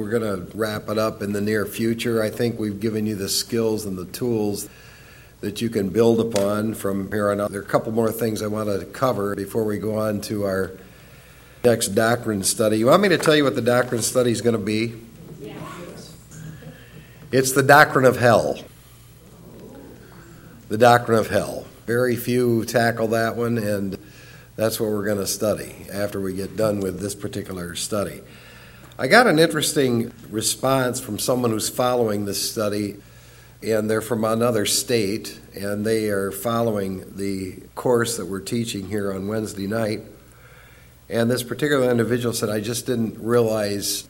We're going to wrap it up in the near future. I think we've given you the skills and the tools that you can build upon from here on out. There are a couple more things I want to cover before we go on to our next doctrine study. You want me to tell you what the doctrine study is going to be? Yes. It's the doctrine of hell. The doctrine of hell. Very few tackle that one, and that's what we're going to study after we get done with this particular study. I got an interesting response from someone who's following this study and they're from another state, and they are following the course that we're teaching here on Wednesday night. And this particular individual said, I just didn't realize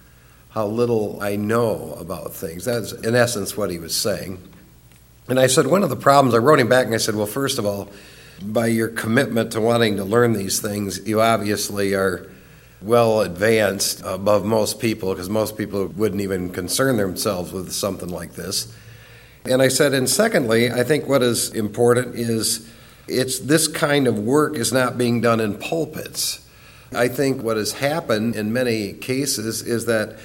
how little I know about things. That's, in essence, what he was saying. And I said, one of the problems, I wrote him back and I said, well, first of all, by your commitment to wanting to learn these things, you obviously are well advanced above most people because most people wouldn't even concern themselves with something like this. And I said, and secondly, I think what is important is it's this kind of work is not being done in pulpits. I think what has happened in many cases is that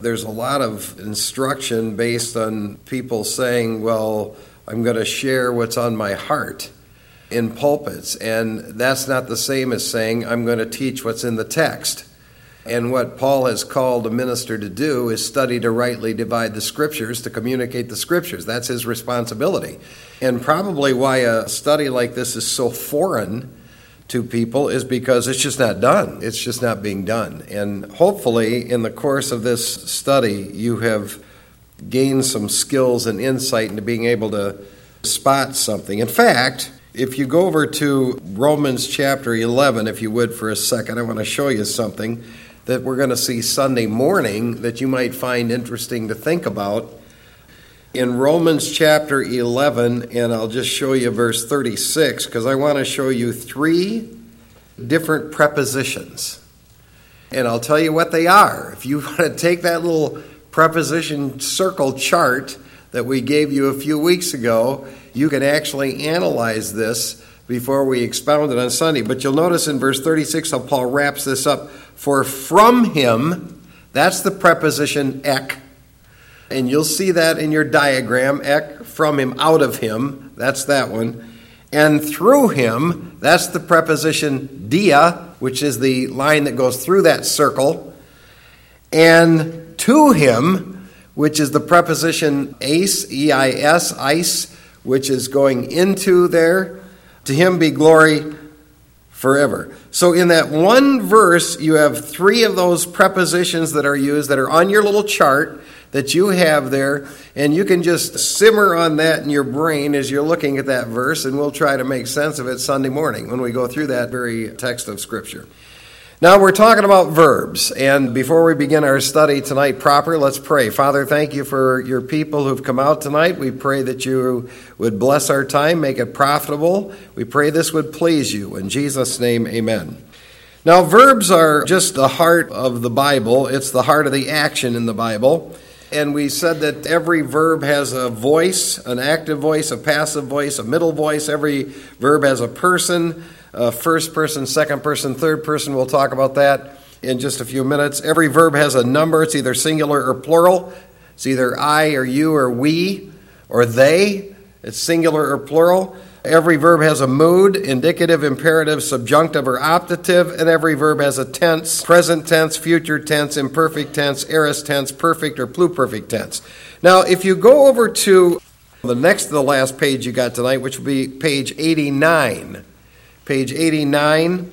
there's a lot of instruction based on people saying, well, I'm going to share what's on my heart in pulpits. And that's not the same as saying, I'm going to teach what's in the text. And what Paul has called a minister to do is study to rightly divide the scriptures, to communicate the scriptures. That's his responsibility. And probably why a study like this is so foreign to people is because it's just not done. It's just not being done. And hopefully, in the course of this study, you have gained some skills and insight into being able to spot something. In fact, if you go over to Romans chapter 11, if you would, for a second, I want to show you something that we're going to see Sunday morning that you might find interesting to think about. In Romans chapter 11, and I'll just show you verse 36 because I want to show you three different prepositions. And I'll tell you what they are. If you want to take that little preposition circle chart that we gave you a few weeks ago, you can actually analyze this before we expound it on Sunday. But you'll notice in verse 36 how Paul wraps this up for from him, that's the preposition ek. And you'll see that in your diagram ek, from him, out of him. That's that one. And through him, that's the preposition dia, which is the line that goes through that circle. And to him, which is the preposition eis, E I S, ice, which is going into there. To him be glory forever. So, in that one verse, you have three of those prepositions that are used that are on your little chart that you have there, and you can just simmer on that in your brain as you're looking at that verse, and we'll try to make sense of it Sunday morning when we go through that very text of Scripture. Now, we're talking about verbs, and before we begin our study tonight proper, let's pray. Father, thank you for your people who've come out tonight. We pray that you would bless our time, make it profitable. We pray this would please you. In Jesus' name, amen. Now, verbs are just the heart of the Bible, it's the heart of the action in the Bible. And we said that every verb has a voice, an active voice, a passive voice, a middle voice. Every verb has a person uh, first person, second person, third person. We'll talk about that in just a few minutes. Every verb has a number, it's either singular or plural. It's either I or you or we or they. It's singular or plural. Every verb has a mood, indicative, imperative, subjunctive, or optative, and every verb has a tense, present tense, future tense, imperfect tense, aorist tense, perfect or pluperfect tense. Now, if you go over to the next to the last page you got tonight, which will be page 89, page 89.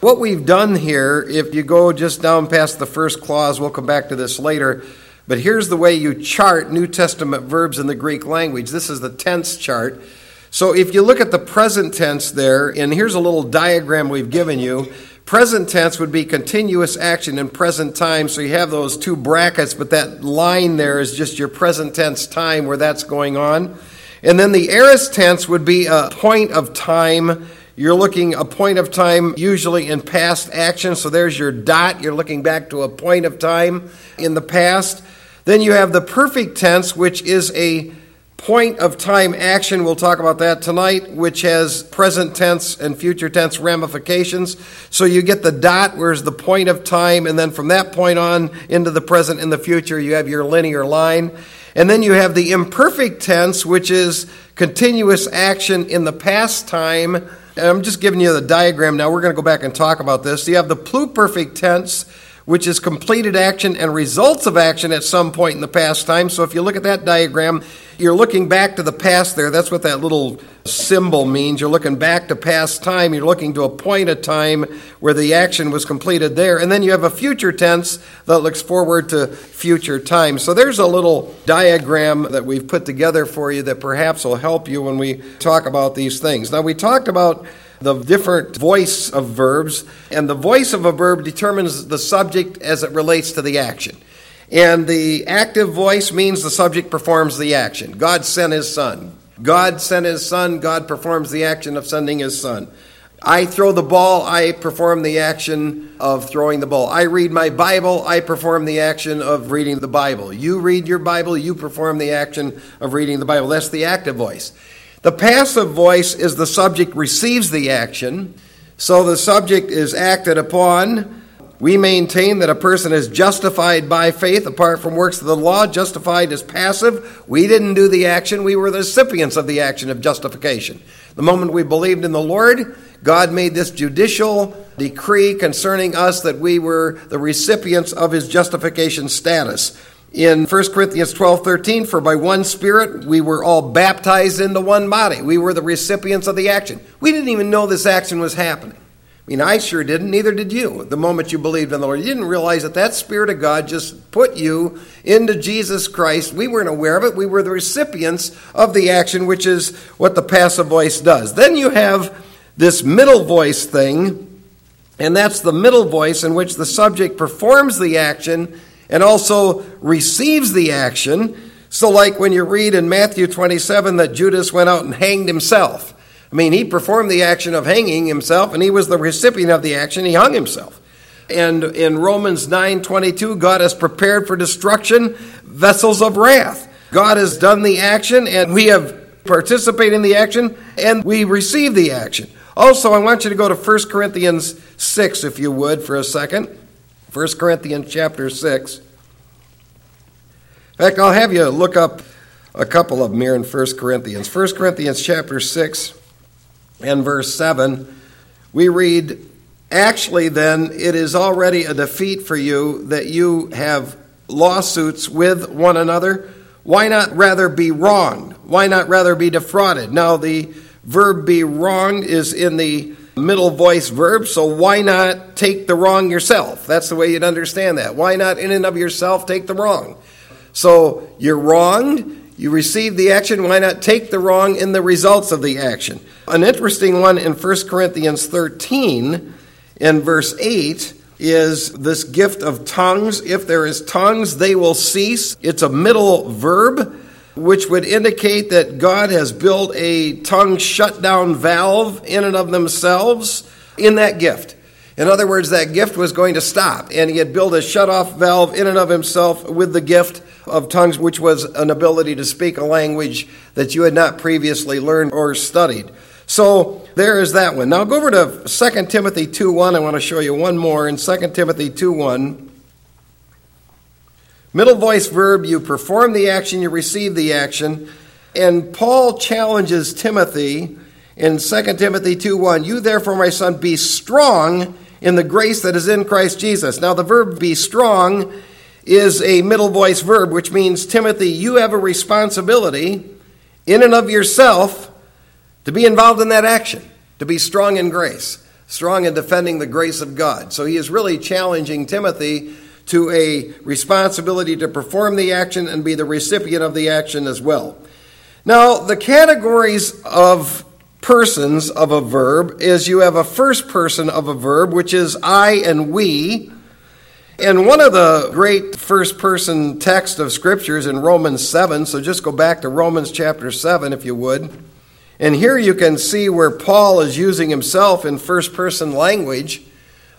What we've done here, if you go just down past the first clause, we'll come back to this later, but here's the way you chart New Testament verbs in the Greek language. This is the tense chart. So if you look at the present tense there, and here's a little diagram we've given you. Present tense would be continuous action in present time, so you have those two brackets, but that line there is just your present tense time where that's going on. And then the aorist tense would be a point of time. You're looking a point of time usually in past action. So there's your dot. You're looking back to a point of time in the past. Then you have the perfect tense, which is a point of time action. We'll talk about that tonight, which has present tense and future tense ramifications. So you get the dot, where's the point of time, and then from that point on into the present and the future, you have your linear line. And then you have the imperfect tense, which is continuous action in the past time. And I'm just giving you the diagram now. We're going to go back and talk about this. You have the pluperfect tense, which is completed action and results of action at some point in the past time. So if you look at that diagram, you're looking back to the past there. That's what that little symbol means. You're looking back to past time. You're looking to a point of time where the action was completed there. And then you have a future tense that looks forward to future time. So there's a little diagram that we've put together for you that perhaps will help you when we talk about these things. Now, we talked about the different voice of verbs, and the voice of a verb determines the subject as it relates to the action. And the active voice means the subject performs the action. God sent his son. God sent his son. God performs the action of sending his son. I throw the ball, I perform the action of throwing the ball. I read my Bible, I perform the action of reading the Bible. You read your Bible, you perform the action of reading the Bible. That's the active voice. The passive voice is the subject receives the action, so the subject is acted upon we maintain that a person is justified by faith apart from works of the law, justified as passive. We didn't do the action, we were the recipients of the action of justification. The moment we believed in the Lord, God made this judicial decree concerning us that we were the recipients of his justification status. In 1 Corinthians 12 13, for by one Spirit we were all baptized into one body. We were the recipients of the action. We didn't even know this action was happening. I mean, I sure didn't, neither did you, the moment you believed in the Lord. You didn't realize that that Spirit of God just put you into Jesus Christ. We weren't aware of it. We were the recipients of the action, which is what the passive voice does. Then you have this middle voice thing, and that's the middle voice in which the subject performs the action and also receives the action. So, like when you read in Matthew 27 that Judas went out and hanged himself. I mean, he performed the action of hanging himself, and he was the recipient of the action. He hung himself. And in Romans 9:22, God has prepared for destruction vessels of wrath. God has done the action, and we have participated in the action, and we receive the action. Also, I want you to go to 1 Corinthians 6, if you would, for a second. 1 Corinthians chapter 6. In fact, I'll have you look up a couple of them here in 1 Corinthians. 1 Corinthians chapter 6 and verse 7, we read, Actually, then, it is already a defeat for you that you have lawsuits with one another. Why not rather be wronged? Why not rather be defrauded? Now, the verb be wronged is in the middle voice verb, so why not take the wrong yourself? That's the way you'd understand that. Why not, in and of yourself, take the wrong? So you're wronged, you receive the action, why not take the wrong in the results of the action? An interesting one in 1 Corinthians 13, in verse 8, is this gift of tongues. If there is tongues, they will cease. It's a middle verb, which would indicate that God has built a tongue shutdown valve in and of themselves in that gift. In other words, that gift was going to stop, and he had built a shut off valve in and of himself with the gift of tongues, which was an ability to speak a language that you had not previously learned or studied. So there is that one. Now go over to 2 Timothy 2 1. I want to show you one more in 2 Timothy 2 1. Middle voice verb, you perform the action, you receive the action. And Paul challenges Timothy in 2 Timothy 2 1. You therefore, my son, be strong in the grace that is in Christ Jesus. Now, the verb be strong is a middle voice verb, which means, Timothy, you have a responsibility in and of yourself to be involved in that action, to be strong in grace, strong in defending the grace of God. So he is really challenging Timothy to a responsibility to perform the action and be the recipient of the action as well. Now, the categories of persons of a verb is you have a first person of a verb, which is I and we. And one of the great first person texts of scriptures in Romans 7, so just go back to Romans chapter 7 if you would. And here you can see where Paul is using himself in first person language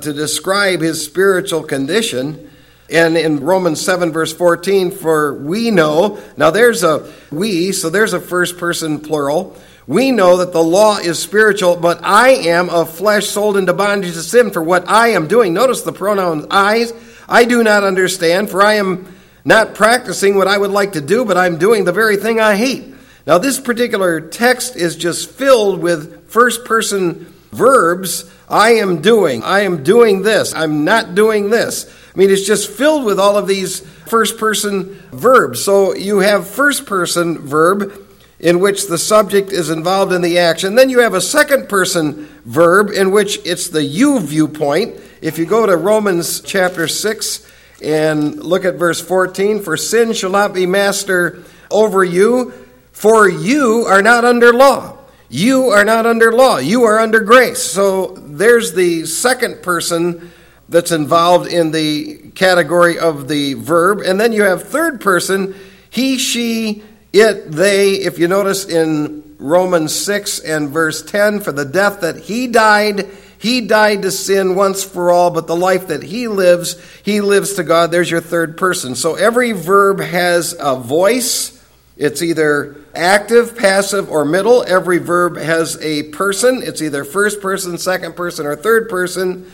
to describe his spiritual condition. And in Romans 7, verse 14, for we know, now there's a we, so there's a first person plural. We know that the law is spiritual, but I am of flesh sold into bondage to sin for what I am doing. Notice the pronoun I. I do not understand, for I am not practicing what I would like to do, but I'm doing the very thing I hate. Now, this particular text is just filled with first person verbs. I am doing, I am doing this, I'm not doing this. I mean, it's just filled with all of these first person verbs. So you have first person verb in which the subject is involved in the action. Then you have a second person verb in which it's the you viewpoint. If you go to Romans chapter 6 and look at verse 14, for sin shall not be master over you, for you are not under law. You are not under law. You are under grace. So there's the second person that's involved in the category of the verb. And then you have third person, he, she, it, they. If you notice in Romans 6 and verse 10, for the death that he died, he died to sin once for all, but the life that he lives, he lives to God. There's your third person. So every verb has a voice. It's either active, passive, or middle. Every verb has a person. It's either first person, second person, or third person.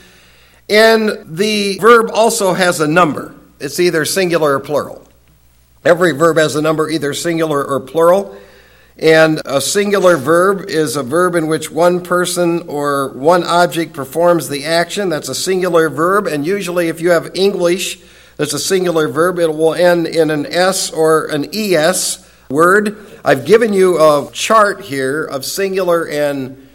And the verb also has a number. It's either singular or plural. Every verb has a number, either singular or plural. And a singular verb is a verb in which one person or one object performs the action. That's a singular verb. And usually, if you have English that's a singular verb, it will end in an S or an ES word. I've given you a chart here of singular and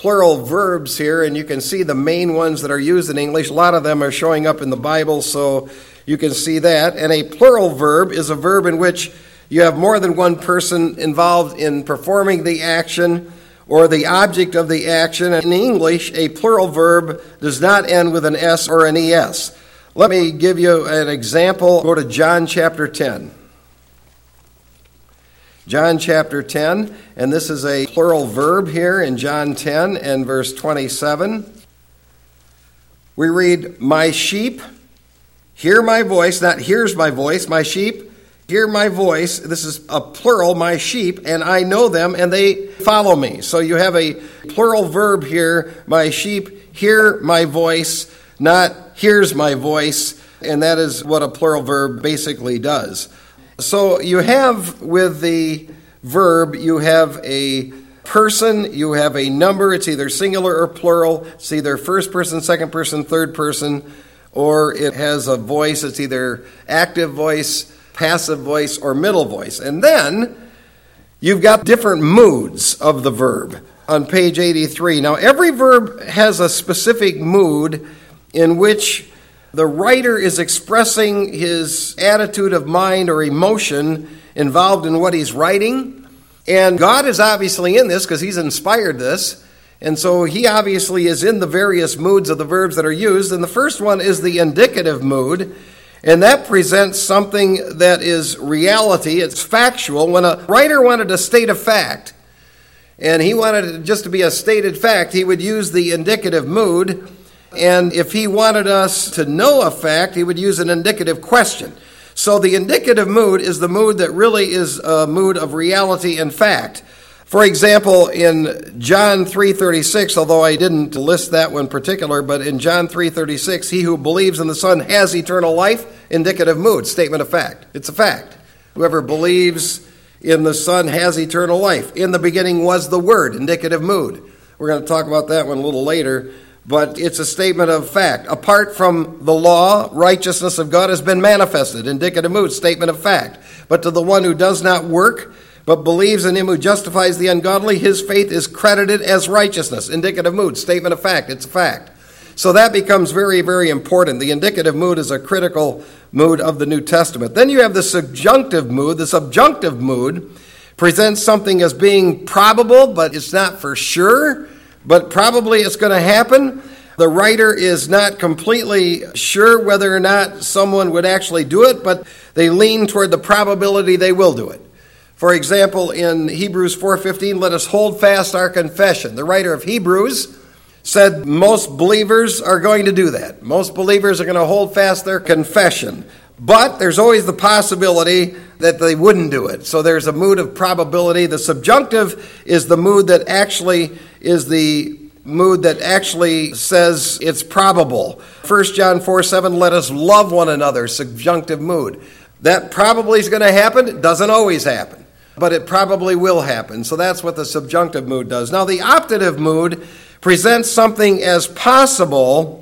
plural verbs here, and you can see the main ones that are used in English. A lot of them are showing up in the Bible, so you can see that. And a plural verb is a verb in which you have more than one person involved in performing the action or the object of the action. In English, a plural verb does not end with an S or an ES. Let me give you an example. Go to John chapter 10. John chapter 10, and this is a plural verb here in John 10 and verse 27. We read, My sheep hear my voice, not hears my voice, my sheep hear my voice. This is a plural, my sheep, and I know them and they follow me. So you have a plural verb here, my sheep hear my voice, not hears my voice, and that is what a plural verb basically does. So you have with the verb, you have a person, you have a number. It's either singular or plural. It's either first person, second person, third person, or it has a voice. It's either active voice, passive voice, or middle voice. And then you've got different moods of the verb on page 83. Now, every verb has a specific mood in which the writer is expressing his attitude of mind or emotion involved in what he's writing. And God is obviously in this because he's inspired this. And so he obviously is in the various moods of the verbs that are used. And the first one is the indicative mood. And that presents something that is reality, it's factual. When a writer wanted to state a fact, and he wanted it just to be a stated fact, he would use the indicative mood. And if he wanted us to know a fact, he would use an indicative question. So the indicative mood is the mood that really is a mood of reality and fact. For example, in John 3:36, although I didn't list that one particular, but in John 3:36, he who believes in the Son has eternal life, indicative mood, statement of fact. It's a fact. Whoever believes in the Son has eternal life. In the beginning was the Word, indicative mood. We're going to talk about that one a little later, but it's a statement of fact. Apart from the law, righteousness of God has been manifested, indicative mood, statement of fact. But to the one who does not work, but believes in him who justifies the ungodly, his faith is credited as righteousness. Indicative mood, statement of fact. It's a fact. So that becomes very, very important. The indicative mood is a critical mood of the New Testament. Then you have the subjunctive mood. The subjunctive mood presents something as being probable, but it's not for sure, but probably it's going to happen. The writer is not completely sure whether or not someone would actually do it, but they lean toward the probability they will do it. For example, in Hebrews 4:15, let us hold fast our confession. The writer of Hebrews said most believers are going to do that. Most believers are going to hold fast their confession. But there's always the possibility that they wouldn't do it. So there's a mood of probability. The subjunctive is the mood that actually is the mood that actually says it's probable. 1 John 4 7, let us love one another, subjunctive mood. That probably is going to happen. It doesn't always happen, but it probably will happen. So that's what the subjunctive mood does. Now, the optative mood presents something as possible,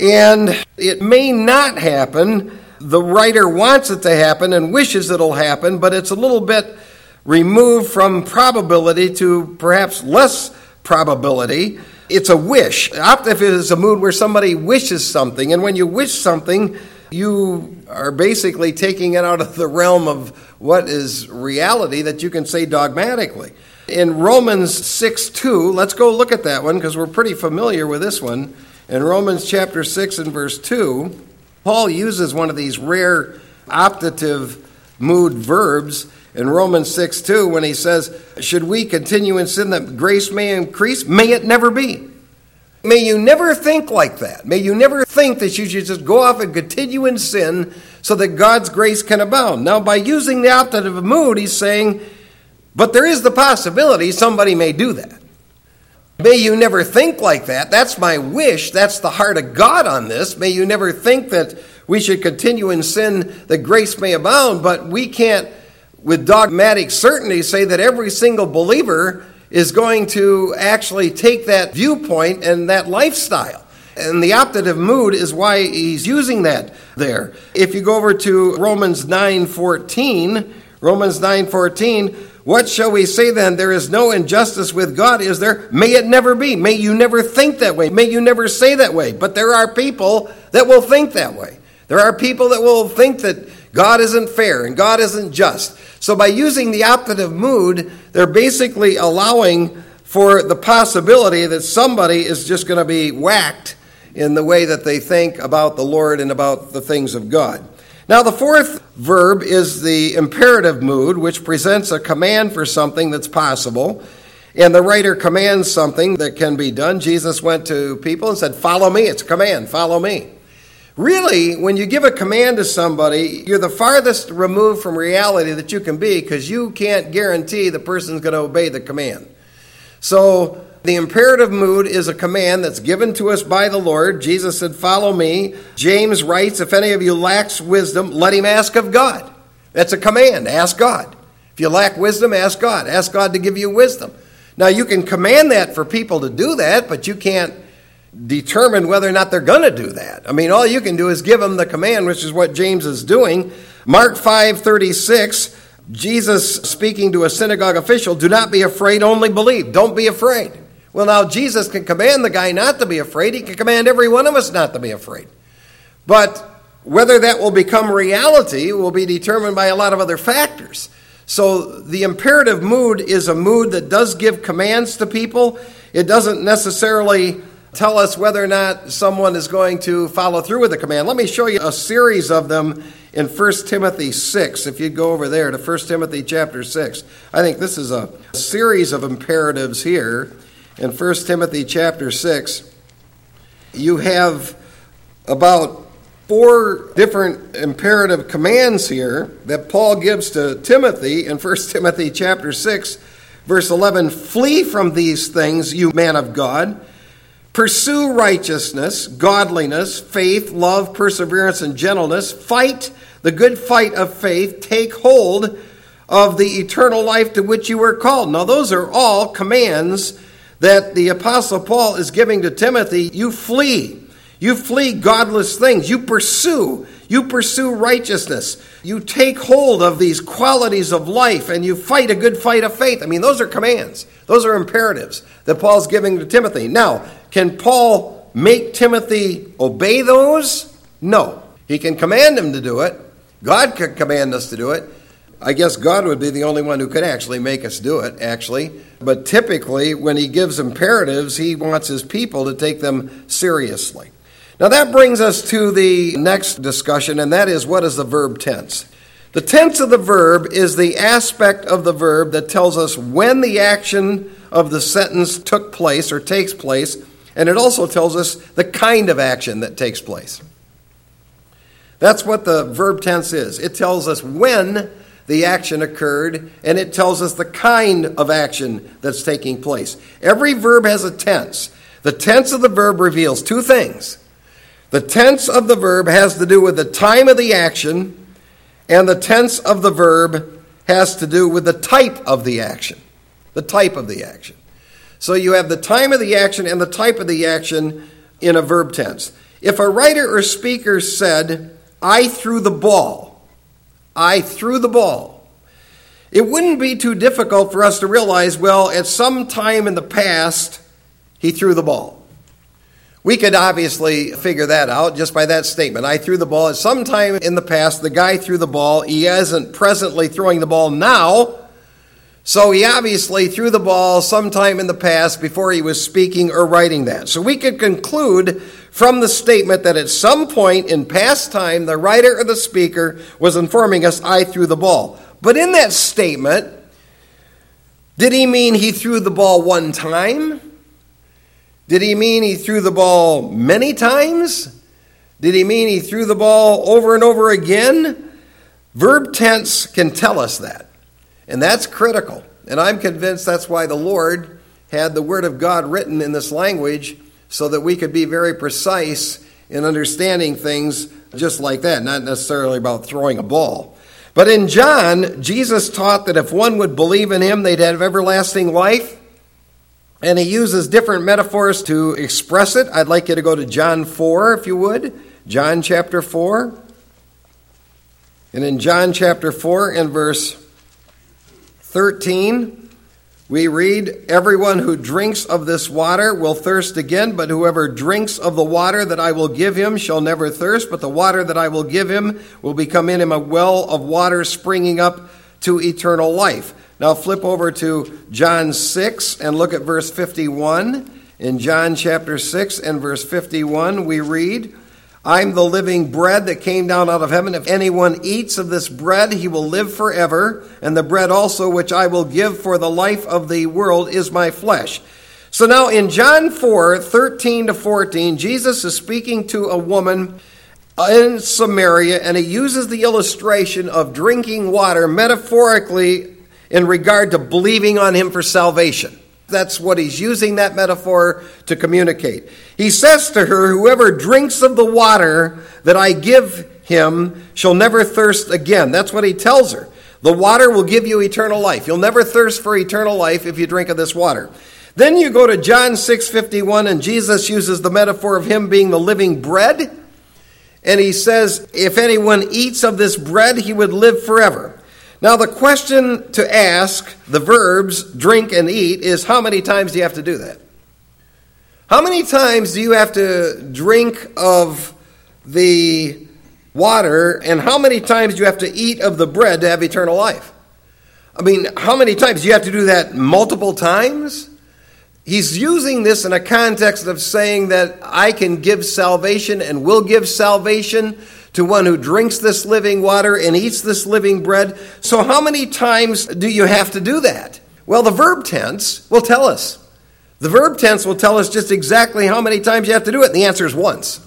and it may not happen. The writer wants it to happen and wishes it'll happen, but it's a little bit removed from probability to perhaps less probability. It's a wish. Optative is a mood where somebody wishes something, and when you wish something, you are basically taking it out of the realm of what is reality that you can say dogmatically. In Romans 6 2, let's go look at that one because we're pretty familiar with this one. In Romans chapter 6 and verse 2, Paul uses one of these rare optative mood verbs in Romans 6 2 when he says, Should we continue in sin that grace may increase? May it never be. May you never think like that. May you never think that you should just go off and continue in sin so that God's grace can abound. Now, by using the optative mood, he's saying, but there is the possibility somebody may do that. May you never think like that. That's my wish. That's the heart of God on this. May you never think that we should continue in sin that grace may abound, but we can't, with dogmatic certainty, say that every single believer is going to actually take that viewpoint and that lifestyle. And the optative mood is why he's using that there. If you go over to Romans 9:14, Romans 9:14, what shall we say then? There is no injustice with God, is there? May it never be. May you never think that way. May you never say that way. But there are people that will think that way. There are people that will think that God isn't fair and God isn't just. So by using the optative mood, they're basically allowing for the possibility that somebody is just going to be whacked in the way that they think about the Lord and about the things of God. Now, the fourth verb is the imperative mood, which presents a command for something that's possible. And the writer commands something that can be done. Jesus went to people and said, Follow me. It's a command. Follow me. Really, when you give a command to somebody, you're the farthest removed from reality that you can be because you can't guarantee the person's going to obey the command. So, the imperative mood is a command that's given to us by the Lord. Jesus said, Follow me. James writes, If any of you lacks wisdom, let him ask of God. That's a command. Ask God. If you lack wisdom, ask God. Ask God to give you wisdom. Now, you can command that for people to do that, but you can't determine whether or not they're going to do that. I mean, all you can do is give them the command, which is what James is doing. Mark 5:36, Jesus speaking to a synagogue official, "Do not be afraid, only believe. Don't be afraid." Well, now Jesus can command the guy not to be afraid. He can command every one of us not to be afraid. But whether that will become reality will be determined by a lot of other factors. So the imperative mood is a mood that does give commands to people. It doesn't necessarily tell us whether or not someone is going to follow through with the command. Let me show you a series of them in 1 Timothy 6. If you'd go over there to 1 Timothy chapter 6. I think this is a series of imperatives here in 1 Timothy chapter 6. You have about four different imperative commands here that Paul gives to Timothy in 1 Timothy chapter 6 verse 11 flee from these things you man of God Pursue righteousness, godliness, faith, love, perseverance, and gentleness. Fight the good fight of faith. Take hold of the eternal life to which you were called. Now, those are all commands that the Apostle Paul is giving to Timothy. You flee. You flee godless things. You pursue. You pursue righteousness. You take hold of these qualities of life and you fight a good fight of faith. I mean, those are commands. Those are imperatives that Paul's giving to Timothy. Now, can Paul make Timothy obey those? No. He can command him to do it. God could command us to do it. I guess God would be the only one who could actually make us do it, actually. But typically, when he gives imperatives, he wants his people to take them seriously. Now, that brings us to the next discussion, and that is what is the verb tense? The tense of the verb is the aspect of the verb that tells us when the action of the sentence took place or takes place, and it also tells us the kind of action that takes place. That's what the verb tense is. It tells us when the action occurred, and it tells us the kind of action that's taking place. Every verb has a tense. The tense of the verb reveals two things. The tense of the verb has to do with the time of the action, and the tense of the verb has to do with the type of the action. The type of the action. So you have the time of the action and the type of the action in a verb tense. If a writer or speaker said, I threw the ball, I threw the ball, it wouldn't be too difficult for us to realize, well, at some time in the past, he threw the ball. We could obviously figure that out just by that statement. I threw the ball at some time in the past. The guy threw the ball. He isn't presently throwing the ball now. So he obviously threw the ball sometime in the past before he was speaking or writing that. So we could conclude from the statement that at some point in past time, the writer or the speaker was informing us, I threw the ball. But in that statement, did he mean he threw the ball one time? Did he mean he threw the ball many times? Did he mean he threw the ball over and over again? Verb tense can tell us that. And that's critical. And I'm convinced that's why the Lord had the Word of God written in this language so that we could be very precise in understanding things just like that, not necessarily about throwing a ball. But in John, Jesus taught that if one would believe in him, they'd have everlasting life. And he uses different metaphors to express it. I'd like you to go to John 4, if you would. John chapter 4. And in John chapter 4 and verse 13, we read, Everyone who drinks of this water will thirst again, but whoever drinks of the water that I will give him shall never thirst, but the water that I will give him will become in him a well of water springing up to eternal life. Now flip over to John 6 and look at verse 51. In John chapter 6 and verse 51, we read, I'm the living bread that came down out of heaven. If anyone eats of this bread, he will live forever. And the bread also which I will give for the life of the world is my flesh. So now in John 4 13 to 14, Jesus is speaking to a woman in Samaria, and he uses the illustration of drinking water metaphorically in regard to believing on him for salvation. That's what he's using that metaphor to communicate. He says to her, Whoever drinks of the water that I give him shall never thirst again. That's what he tells her. The water will give you eternal life. You'll never thirst for eternal life if you drink of this water. Then you go to John 6:51 and Jesus uses the metaphor of him being the living bread. And he says, if anyone eats of this bread, he would live forever. Now, the question to ask, the verbs drink and eat, is how many times do you have to do that? How many times do you have to drink of the water, and how many times do you have to eat of the bread to have eternal life? I mean, how many times? Do you have to do that multiple times? He's using this in a context of saying that I can give salvation and will give salvation to one who drinks this living water and eats this living bread. So, how many times do you have to do that? Well, the verb tense will tell us. The verb tense will tell us just exactly how many times you have to do it. And the answer is once,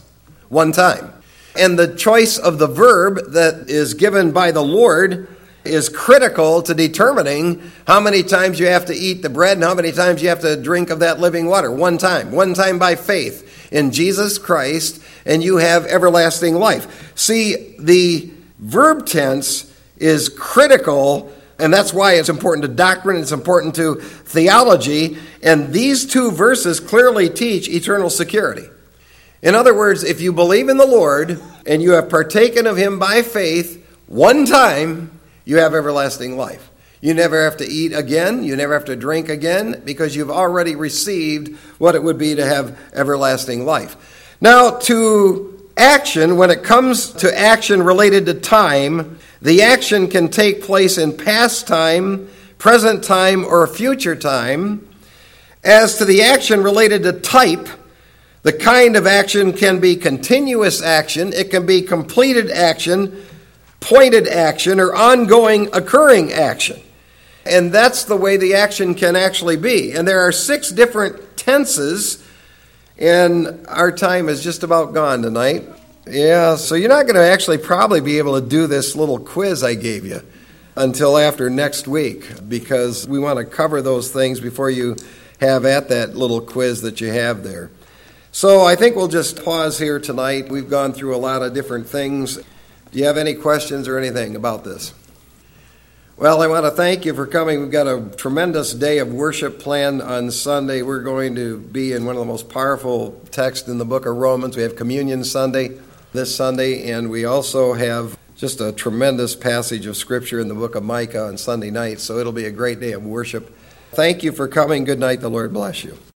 one time. And the choice of the verb that is given by the Lord is critical to determining how many times you have to eat the bread and how many times you have to drink of that living water. One time. One time by faith in Jesus Christ and you have everlasting life. See, the verb tense is critical, and that's why it's important to doctrine, it's important to theology, and these two verses clearly teach eternal security. In other words, if you believe in the Lord and you have partaken of Him by faith one time, you have everlasting life. You never have to eat again. You never have to drink again because you've already received what it would be to have everlasting life. Now, to action, when it comes to action related to time, the action can take place in past time, present time, or future time. As to the action related to type, the kind of action can be continuous action, it can be completed action, pointed action, or ongoing occurring action. And that's the way the action can actually be. And there are six different tenses, and our time is just about gone tonight. Yeah, so you're not going to actually probably be able to do this little quiz I gave you until after next week because we want to cover those things before you have at that little quiz that you have there. So I think we'll just pause here tonight. We've gone through a lot of different things. Do you have any questions or anything about this? Well, I want to thank you for coming. We've got a tremendous day of worship planned on Sunday. We're going to be in one of the most powerful texts in the book of Romans. We have Communion Sunday this Sunday, and we also have just a tremendous passage of Scripture in the book of Micah on Sunday night. So it'll be a great day of worship. Thank you for coming. Good night. The Lord bless you.